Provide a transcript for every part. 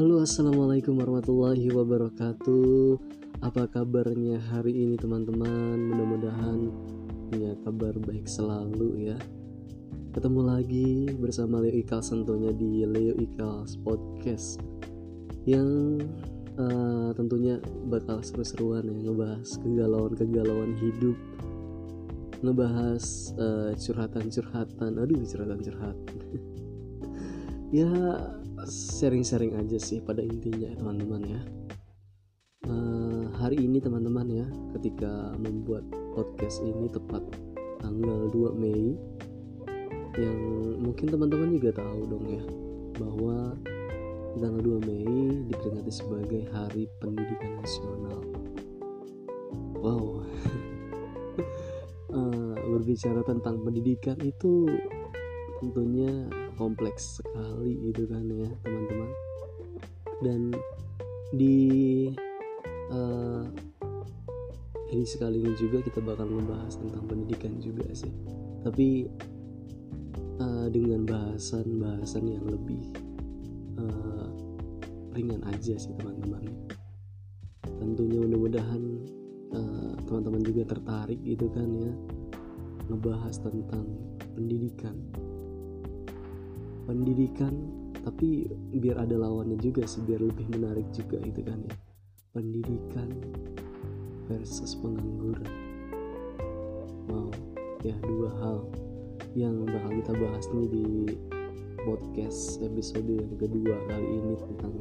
Halo assalamualaikum warahmatullahi wabarakatuh. Apa kabarnya hari ini teman-teman? Mudah-mudahan punya kabar baik selalu ya. Ketemu lagi bersama Leo Ikal tentunya di Leo Ikal Podcast Yang uh, tentunya bakal seru-seruan ya Ngebahas kegalauan-kegalauan hidup Ngebahas uh, curhatan-curhatan. Aduh curhatan-curhatan. Ya sharing-sharing aja sih pada intinya teman-teman ya. Uh, hari ini teman-teman ya ketika membuat podcast ini tepat tanggal 2 Mei yang mungkin teman-teman juga tahu dong ya bahwa tanggal 2 Mei diperingati sebagai Hari Pendidikan Nasional. Wow. Uh, berbicara tentang pendidikan itu tentunya kompleks sekali gitu kan ya teman-teman. Dan di uh, ini sekali ini juga kita bakal membahas tentang pendidikan juga sih. Tapi uh, dengan bahasan-bahasan yang lebih uh, ringan aja sih teman-teman. Tentunya mudah-mudahan uh, teman-teman juga tertarik gitu kan ya ngebahas tentang pendidikan pendidikan tapi biar ada lawannya juga sih biar lebih menarik juga itu kan ya. Pendidikan versus pengangguran. Wow ya dua hal yang bakal kita bahas nih di podcast episode yang kedua kali ini tentang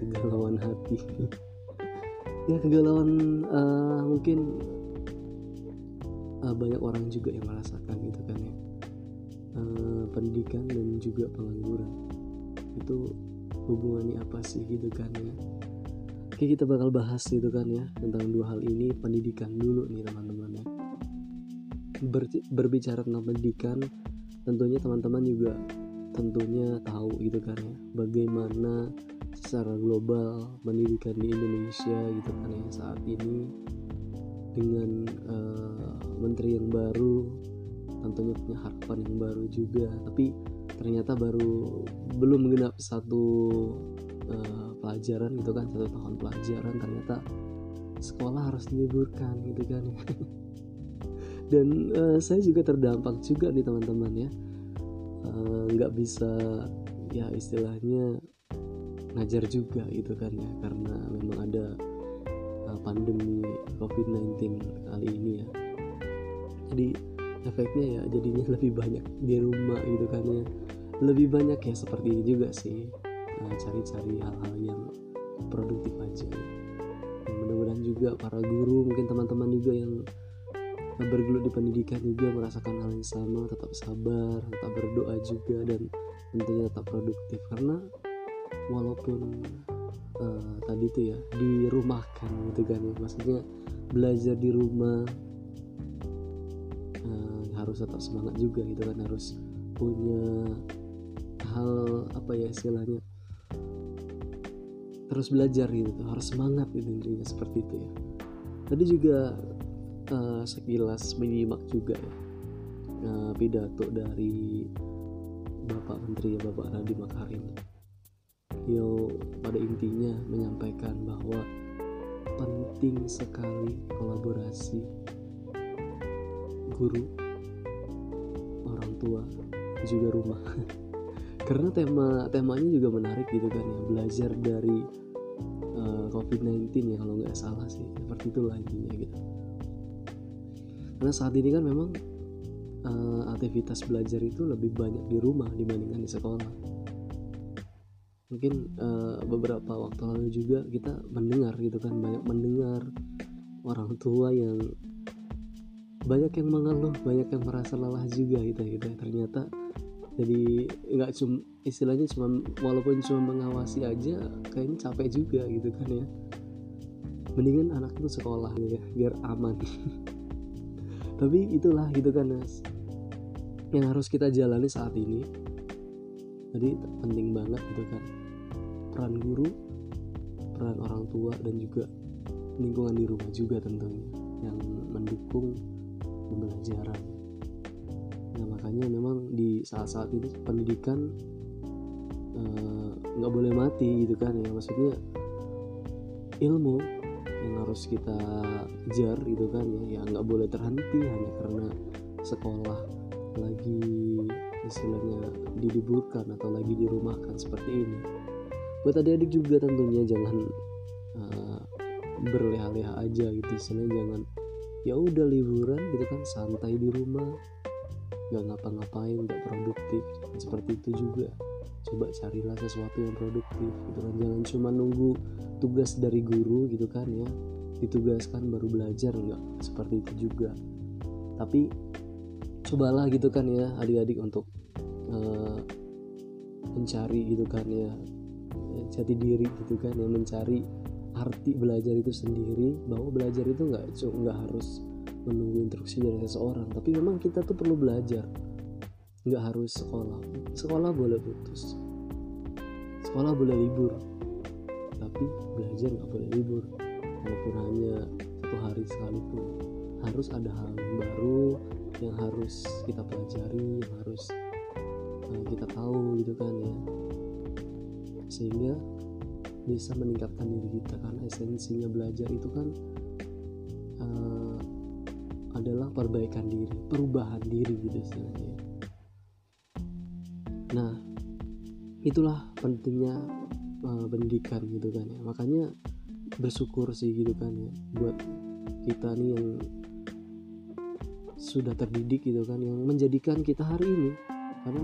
kegalauan hati. Ya kegalauan uh, mungkin uh, banyak orang juga yang merasakan gitu kan ya uh, pendidikan dan juga pengangguran. Itu hubungannya apa sih gitu kan ya? Oke kita bakal bahas gitu kan ya tentang dua hal ini pendidikan dulu nih teman-teman ya. Ber, berbicara tentang pendidikan tentunya teman-teman juga tentunya tahu gitu kan ya bagaimana secara global pendidikan di Indonesia gitu kan ya saat ini dengan uh, menteri yang baru tentunya punya harapan yang baru juga. Tapi ternyata baru belum genap satu uh, pelajaran gitu kan satu tahun pelajaran ternyata sekolah harus diliburkan gitu kan. Dan uh, saya juga terdampak juga nih teman-teman ya. Eh, nggak uh, bisa ya istilahnya ngajar juga gitu kan ya. Karena memang ada uh, pandemi COVID-19 kali ini ya. Jadi efeknya ya jadinya lebih banyak di rumah gitu kan ya. Lebih banyak ya seperti ini juga sih. Nah, cari-cari hal-hal yang produktif aja. Ya. mudah-mudahan juga para guru mungkin teman-teman juga yang bergelut di pendidikan juga merasakan hal yang sama tetap sabar tetap berdoa juga dan tentunya tetap produktif. Karena walaupun uh, tadi tuh ya dirumahkan gitu kan ya. Maksudnya belajar di rumah harus tetap semangat juga gitu kan harus punya hal apa ya istilahnya terus belajar gitu harus semangat gitu intinya seperti itu ya. Tadi juga uh, sekilas menyimak juga ya uh, pidato dari Bapak Menteri ya Bapak Nadiem Makarim. Beliau pada intinya menyampaikan bahwa penting sekali kolaborasi guru tua juga rumah. Karena tema temanya juga menarik gitu kan ya belajar dari uh, eh, COVID-19 ya kalau nggak salah sih. Seperti itulah intinya gitu. Karena saat ini kan memang uh, aktivitas belajar itu lebih banyak di rumah dibandingkan di sekolah. Mungkin uh, beberapa waktu lalu juga kita mendengar gitu kan banyak mendengar orang tua yang banyak yang mengeluh banyak yang merasa lelah juga gitu gitu ternyata jadi nggak cuma istilahnya cuma walaupun cuma mengawasi aja kayaknya capek juga gitu kan ya. Mendingan anak itu sekolah gitu ya biar aman. Tapi itulah gitu kan mas yang harus kita jalani saat ini jadi penting banget gitu kan. Peran guru peran orang tua dan juga lingkungan di rumah juga tentunya yang mendukung pembelajaran. Nah makanya memang di saat-saat ini pendidikan eh, nggak uh, boleh mati gitu kan ya. Maksudnya ilmu yang harus kita kejar gitu kan ya ya nggak boleh terhenti hanya karena sekolah lagi istilahnya diliburkan atau lagi dirumahkan seperti ini. Buat adik-adik juga tentunya jangan uh, berleha-leha aja gitu. Istilahnya jangan ya udah liburan gitu kan santai di rumah. Nggak ngapa-ngapain nggak produktif. Seperti itu juga. Coba carilah sesuatu yang produktif gitu kan. Jangan cuma nunggu tugas dari guru gitu kan ya. Ditugaskan baru belajar nggak. Seperti itu juga. Tapi cobalah gitu kan ya adik-adik untuk uh, mencari gitu kan ya. Jati diri gitu kan yang mencari arti belajar itu sendiri bahwa belajar itu nggak nggak harus menunggu instruksi dari seseorang tapi memang kita tuh perlu belajar. Nggak harus sekolah. Sekolah boleh putus. Sekolah boleh libur. Tapi belajar nggak boleh libur. Walaupun hanya satu hari sekalipun. Harus ada hal baru yang harus kita pelajari yang harus uh, kita tahu gitu kan ya. Sehingga bisa meningkatkan diri kita karena esensinya belajar itu kan uh, adalah perbaikan diri perubahan diri gitu istilahnya. Nah itulah pentingnya uh, pendidikan gitu kan ya. Makanya bersyukur sih gitu kan ya buat kita nih yang sudah terdidik gitu kan yang menjadikan kita hari ini. Karena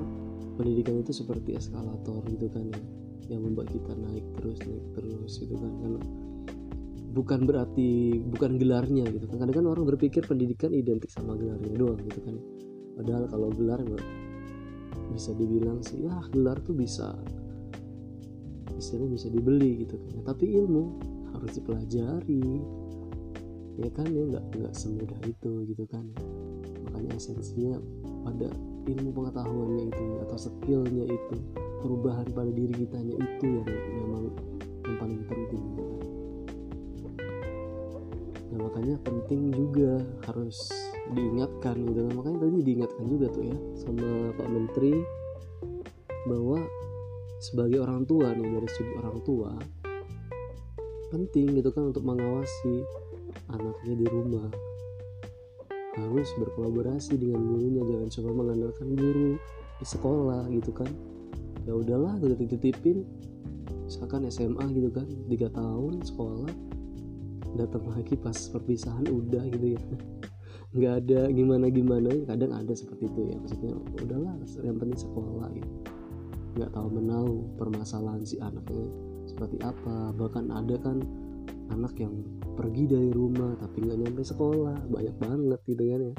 pendidikan itu seperti eskalator gitu kan ya yang membuat kita naik terus naik terus gitu kan. Karena bukan berarti bukan gelarnya gitu kan. Kadang kan orang berpikir pendidikan identik sama gelarnya doang gitu kan. Padahal kalau gelar bisa dibilang sih ya gelar tuh bisa istilahnya bisa dibeli gitu kan. Tapi ilmu harus dipelajari. Ya kan ya nggak nggak semudah itu gitu kan. Makanya esensinya pada ilmu pengetahuannya itu atau skillnya itu perubahan pada diri kitanya itu yang memang yang paling penting. Nah makanya penting juga harus diingatkan gitu kan. Makanya tadi diingatkan juga tuh ya sama Pak Menteri bahwa sebagai orang tua nih dari segi orang tua penting gitu kan untuk mengawasi anaknya di rumah. Harus berkolaborasi dengan gurunya jangan coba mengandalkan guru di sekolah gitu kan ya udahlah gue udah dititipin. Misalkan SMA gitu kan tiga tahun sekolah datang lagi pas perpisahan udah gitu ya. Nggak ada gimana gimana kadang ada seperti itu ya. Maksudnya udahlah yang penting sekolah gitu. Nggak tahu menau permasalahan si anaknya seperti apa. Bahkan ada kan anak yang pergi dari rumah tapi nggak nyampe sekolah. Banyak banget gitu kan ya.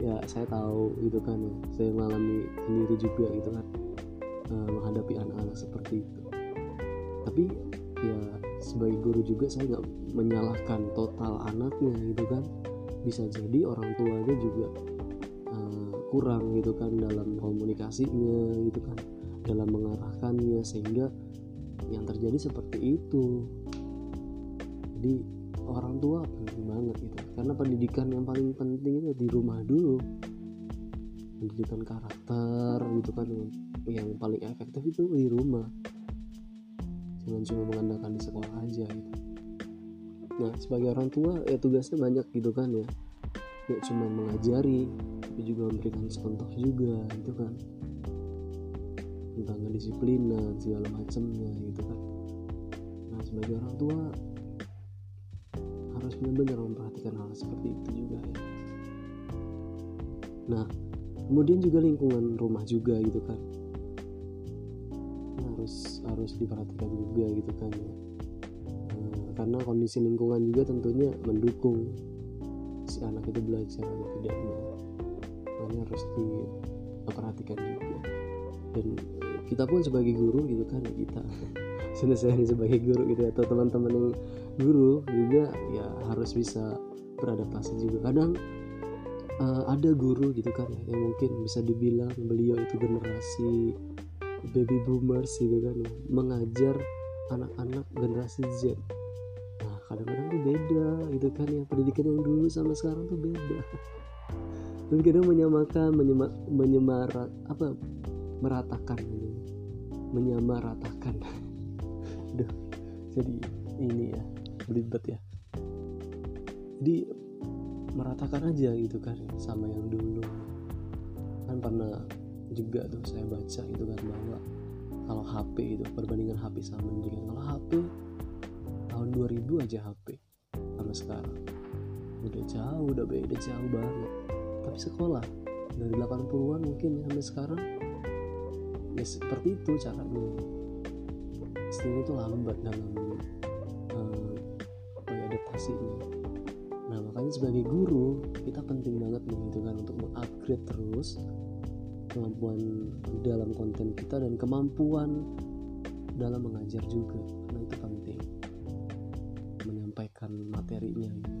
Ya saya tahu gitu kan ya. Saya mengalami sendiri juga gitu kan menghadapi anak-anak seperti itu. Tapi ya sebagai guru juga saya nggak menyalahkan total anaknya gitu kan. Bisa jadi orang tuanya juga uh, kurang gitu kan dalam komunikasinya gitu kan dalam mengarahkannya sehingga yang terjadi seperti itu. Jadi orang tua penting banget gitu. Karena pendidikan yang paling penting itu di rumah dulu. Pendidikan karakter gitu kan yang paling efektif itu di rumah. Jangan cuma mengandalkan di sekolah aja gitu. Nah sebagai orang tua ya tugasnya banyak gitu kan ya. Nggak cuma mengajari tapi juga memberikan contoh juga gitu kan. Tentang kedisiplinan segala macamnya gitu kan. Nah sebagai orang tua harus benar-benar memperhatikan hal seperti itu juga ya. Nah kemudian juga lingkungan rumah juga gitu kan harus harus diperhatikan juga gitu kan ya. Nah, karena kondisi lingkungan juga tentunya mendukung si anak itu belajar atau tidaknya makanya harus diperhatikan juga. Dan kita pun sebagai guru gitu kan kita saya sebagai guru gitu atau teman-teman yang guru juga ya harus bisa beradaptasi juga. Kadang uh, ada guru gitu kan ya yang mungkin bisa dibilang beliau itu generasi baby boomers gitu kan mengajar anak-anak generasi Z. Nah kadang-kadang tuh beda gitu kan ya pendidikan yang dulu sama sekarang tuh beda. Tapi kadang menyamakan menyema, menyemarak apa meratakan gitu. menyamaratakan. Duh, jadi ini ya belibet ya. Jadi meratakan aja gitu kan sama yang dulu. Kan pernah juga tuh saya baca itu kan bahwa kalau HP itu perbandingan HP sama pendidikan kalau HP tahun 2000 aja HP sama sekarang. Udah jauh udah beda jauh banget. Tapi sekolah dari 80-an mungkin ya sampai sekarang ya seperti itu caranya. Istilahnya itu lambat dalam uh, apa ya adaptasinya nah makanya sebagai guru kita penting banget nih gitu kan untuk mengupgrade terus kemampuan dalam konten kita dan kemampuan dalam mengajar juga. Karena itu penting. Menyampaikan materinya gitu.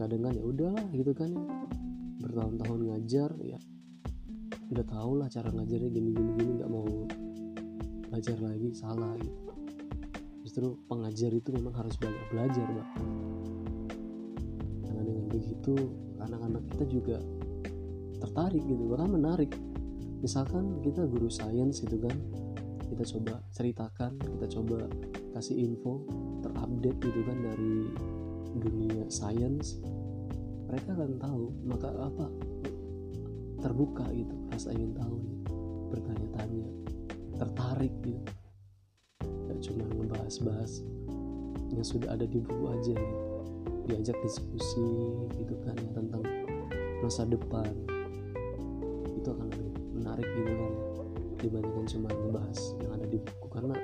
kadang kan ya udahlah gitu kan ya. Bertahun-tahun ngajar ya udah tau lah cara ngajarnya gini gini gini nggak mau belajar lagi salah gitu. Justru pengajar itu memang harus banyak belajar mbak. Karena dengan begitu anak-anak kita juga tertarik gitu. Bahkan menarik. Misalkan kita guru sains gitu kan kita coba ceritakan kita coba kasih info terupdate gitu kan dari dunia sains mereka akan tahu. Maka apa? Terbuka gitu rasa ingin tahu bertanya-tanya tertarik gitu. Gak cuma ngebahas-bahas yang sudah ada di buku aja gitu. Diajak diskusi gitu kan ya tentang masa depan akan lebih menarik gitu kan dibandingkan cuma membahas yang ada di buku. Karena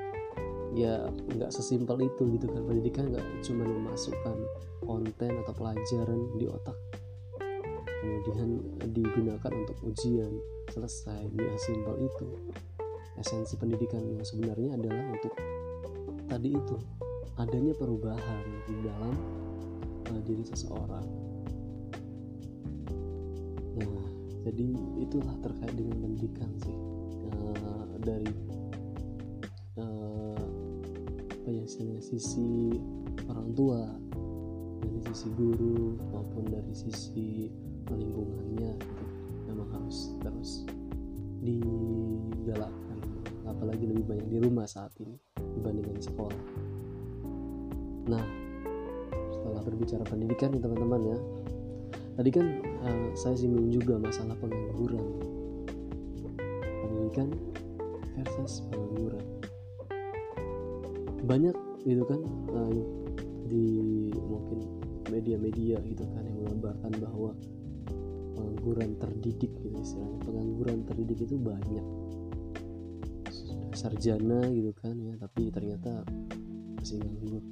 ya nggak sesimpel itu gitu kan pendidikan nggak cuma memasukkan konten atau pelajaran di otak kemudian digunakan untuk ujian selesai. Nggak simpel itu. Esensi pendidikan yang sebenarnya adalah untuk tadi itu adanya perubahan di dalam uh, diri seseorang jadi itulah terkait dengan pendidikan sih. Uh, dari uh, apa ya sisi orang tua dari sisi guru maupun dari sisi lingkungannya gitu. Memang harus terus digalakkan apalagi lebih banyak di rumah saat ini dibandingkan sekolah. Nah setelah berbicara pendidikan nih teman-teman ya. Tadi kan uh, saya singgung juga masalah pengangguran. Pendidikan versus pengangguran. Banyak gitu kan uh, di mungkin media-media gitu kan yang menggambarkan bahwa pengangguran terdidik gitu istilahnya. Pengangguran terdidik itu banyak. Sarjana gitu kan ya tapi ternyata masih nganggur.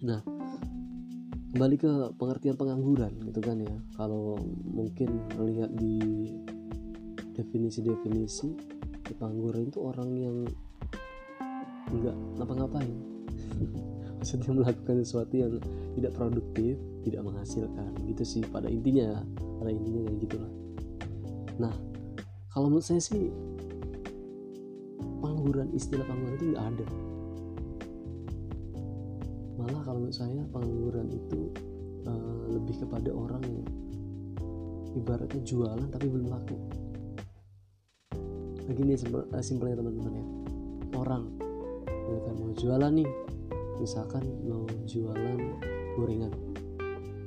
Nah kembali ke pengertian pengangguran gitu kan ya. Kalau mungkin melihat di definisi-definisi pengangguran itu orang yang nggak ngapa-ngapain. Maksudnya melakukan sesuatu yang tidak produktif tidak menghasilkan. Gitu sih pada intinya pada intinya kayak gitulah. Nah kalau menurut saya sih pengangguran istilah pengangguran itu nggak ada malah kalau menurut saya pengangguran itu uh, lebih kepada orang yang ibaratnya jualan tapi belum laku. Begini eh, simpelnya teman-teman ya. Orang kan mau jualan nih misalkan mau jualan gorengan.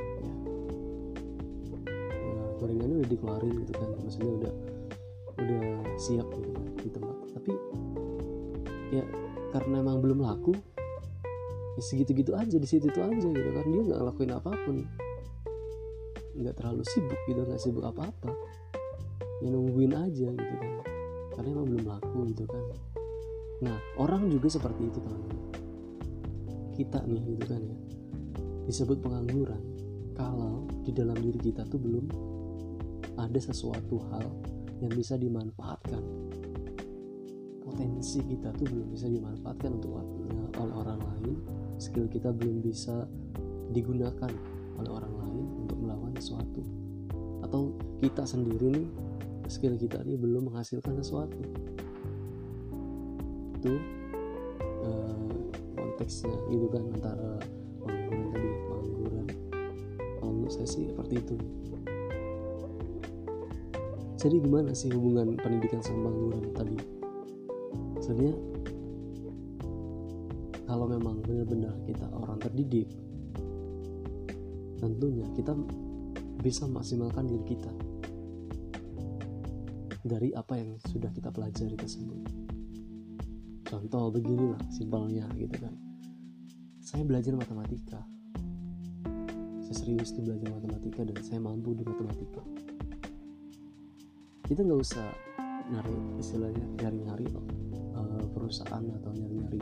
Ya, ya gorengannya udah dikeluarin gitu kan maksudnya udah udah siap gitu kan di tempat. Tapi ya karena emang belum laku ya segitu-gitu aja di situ itu aja gitu kan. Dia nggak ngelakuin apa pun. Nggak terlalu sibuk gitu nggak sibuk apa-apa. Ya nungguin aja gitu kan. Karena emang belum laku gitu kan. Nah orang juga seperti itu teman-teman. Kita nih gitu kan ya. Disebut pengangguran. Kalau di dalam diri kita tuh belum ada sesuatu hal yang bisa dimanfaatkan. Potensi kita tuh belum bisa dimanfaatkan untuk oleh orang lain skill kita belum bisa digunakan oleh orang lain untuk melawan sesuatu. Atau kita sendiri nih skill kita ini belum menghasilkan sesuatu. Itu uh, konteksnya gitu kan antara pengangguran tadi pengangguran kalau menurut saya sih seperti itu. Jadi gimana sih hubungan pendidikan sama pengangguran tadi? Maksudnya kalau memang benar-benar kita orang terdidik tentunya kita bisa maksimalkan diri kita dari apa yang sudah kita pelajari tersebut. Contoh beginilah simpelnya gitu kan. Saya belajar matematika. Saya serius tuh belajar matematika dan saya mampu di matematika. Kita nggak usah nyari istilahnya nyari-nyari uh, perusahaan atau nyari-nyari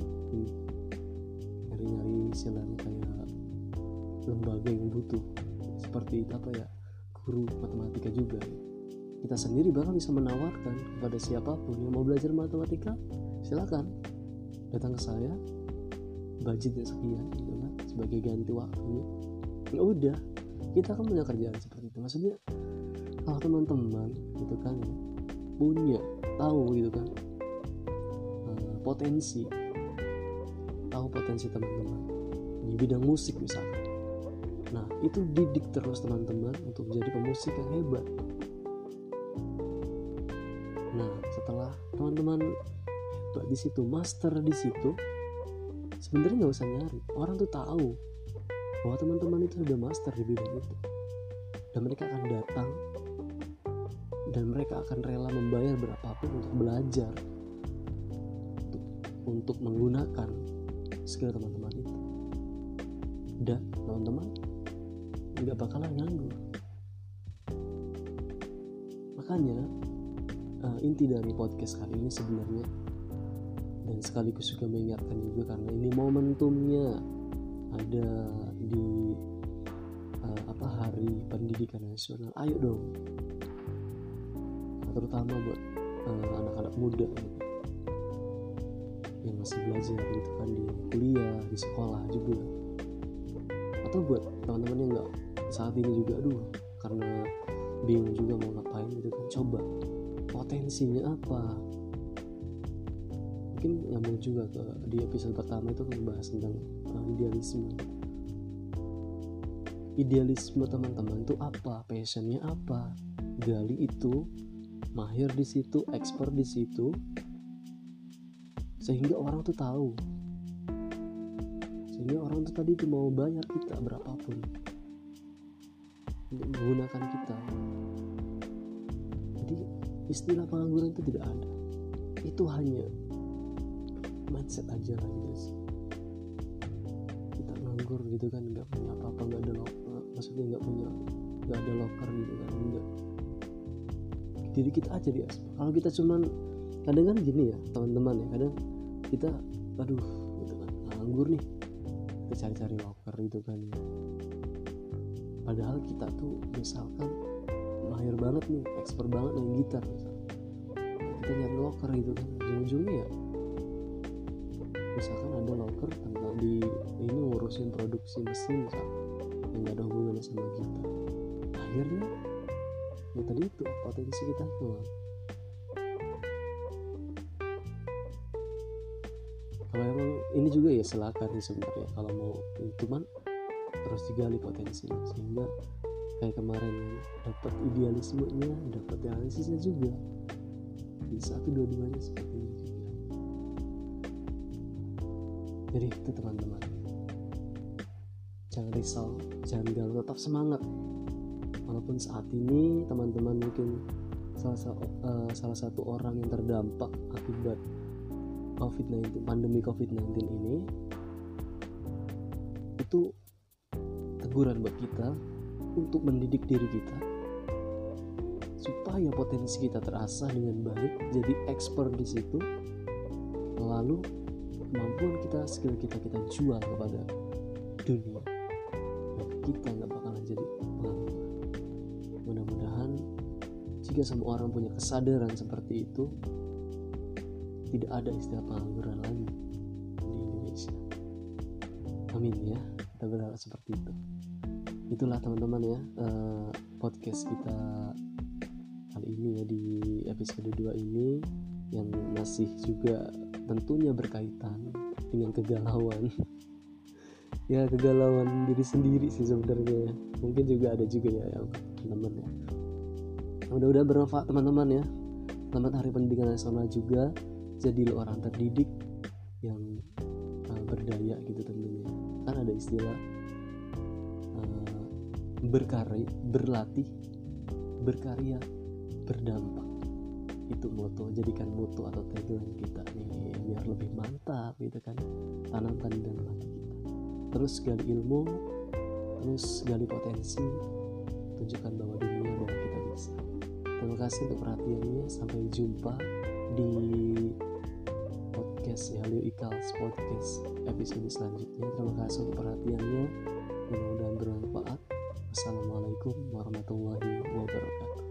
istilahnya kayak lembaga yang butuh seperti apa ya guru matematika juga. Kita sendiri bahkan bisa menawarkan kepada siapa pun yang mau belajar matematika silakan datang ke saya. Budgetnya sekian gitu kan sebagai ganti waktunya. Ya udah kita kan punya kerjaan seperti itu. Maksudnya kalau teman-teman gitu kan ya, punya tahu gitu kan uh, potensi tahu potensi teman-teman di bidang musik misalkan nah itu didik terus teman-teman untuk menjadi pemusik yang hebat. Nah setelah teman-teman hebat di situ master di situ sebenarnya nggak usah nyari. Orang tuh tahu bahwa teman-teman itu sudah master di bidang itu. Dan mereka akan datang dan mereka akan rela membayar berapapun untuk belajar untuk, menggunakan skill teman-teman itu teman-teman nggak bakalan nganggur. Makanya uh, inti dari podcast kali ini sebenarnya dan sekaligus juga mengingatkan juga karena ini momentumnya ada di uh, apa hari pendidikan nasional. Ayo dong. Terutama buat uh, anak-anak muda gitu yang masih belajar gitu kan di kuliah di sekolah juga atau buat teman-teman yang nggak saat ini juga aduh karena bingung juga mau ngapain gitu kan. Coba potensinya apa? Mungkin nyambung juga ke di episode pertama itu membahas tentang uh, idealisme. Idealisme teman-teman itu apa? Passionnya apa? Gali itu mahir di situ expert di situ sehingga orang tuh tahu sehingga orang tuh tadi tuh mau bayar kita berapapun. Untuk menggunakan kita. Jadi istilah pengangguran itu tidak ada. Itu hanya mindset aja lah gitu sih. Kita nganggur gitu kan nggak punya apa-apa nggak ada locker maksudnya nggak punya nggak ada locker gitu kan enggak diri kita aja di aspal kalau kita cuman kadang kan gini ya teman-teman ya kadang kita aduh gitu kan nganggur nih kita cari-cari locker gitu kan. Padahal kita tuh misalkan mahir banget nih expert banget main gitar. Misalkan. kita nyari locker gitu kan. Ujung-ujungnya ya misalkan ada locker tentang di ini ngurusin produksi mesin misalkan yang gak ada hubungannya sama kita akhirnya ya tadi itu potensi kita hilang kalau emang ini juga ya silakan sih sebenarnya kalau mau. Cuman terus digali potensinya sehingga kayak kemarin dapat idealismenya dapat realistisnya juga. Bisa tuh dua-duanya seperti ini juga. Jadi itu teman-teman. Jangan risau jangan galau tetap semangat. Walaupun saat ini teman-teman mungkin salah, salah satu orang yang terdampak akibat COVID-19 pandemi COVID-19 ini itu teguran buat kita untuk mendidik diri kita supaya potensi kita terasa dengan baik jadi expert di situ. Lalu kemampuan kita skill kita kita jual kepada dunia. Dan kita nggak bakalan jadi pengangguran. Mudah-mudahan jika semua orang punya kesadaran seperti itu tidak ada istilah pengangguran lagi di Indonesia. Amin ya kita berharap seperti itu. Itulah teman-teman ya uh, podcast kita kali ini ya di episode 2 ini yang masih juga tentunya berkaitan dengan kegalauan. Ya kegalauan diri sendiri sih sebenarnya mungkin juga ada juga ya yang teman-teman ya. Mudah-mudahan bermanfaat teman-teman ya. Selamat hari pendidikan nasional juga jadilah orang terdidik yang uh, berdaya gitu tentunya. Kan ada istilah uh, berkarya berlatih berkarya berdampak. Itu moto jadikan moto atau tagline kita nih biar lebih mantap gitu kan. Tanamkan di dalam hati kita. Terus gali ilmu terus gali potensi tunjukkan bahwa dunia bahwa kita bisa. Terima kasih untuk perhatiannya sampai jumpa di podcast ya Leo Ikals podcast episode selanjutnya terima kasih untuk perhatiannya. Mudah-mudahan bermanfaat. Wassalamualaikum warahmatullahi wabarakatuh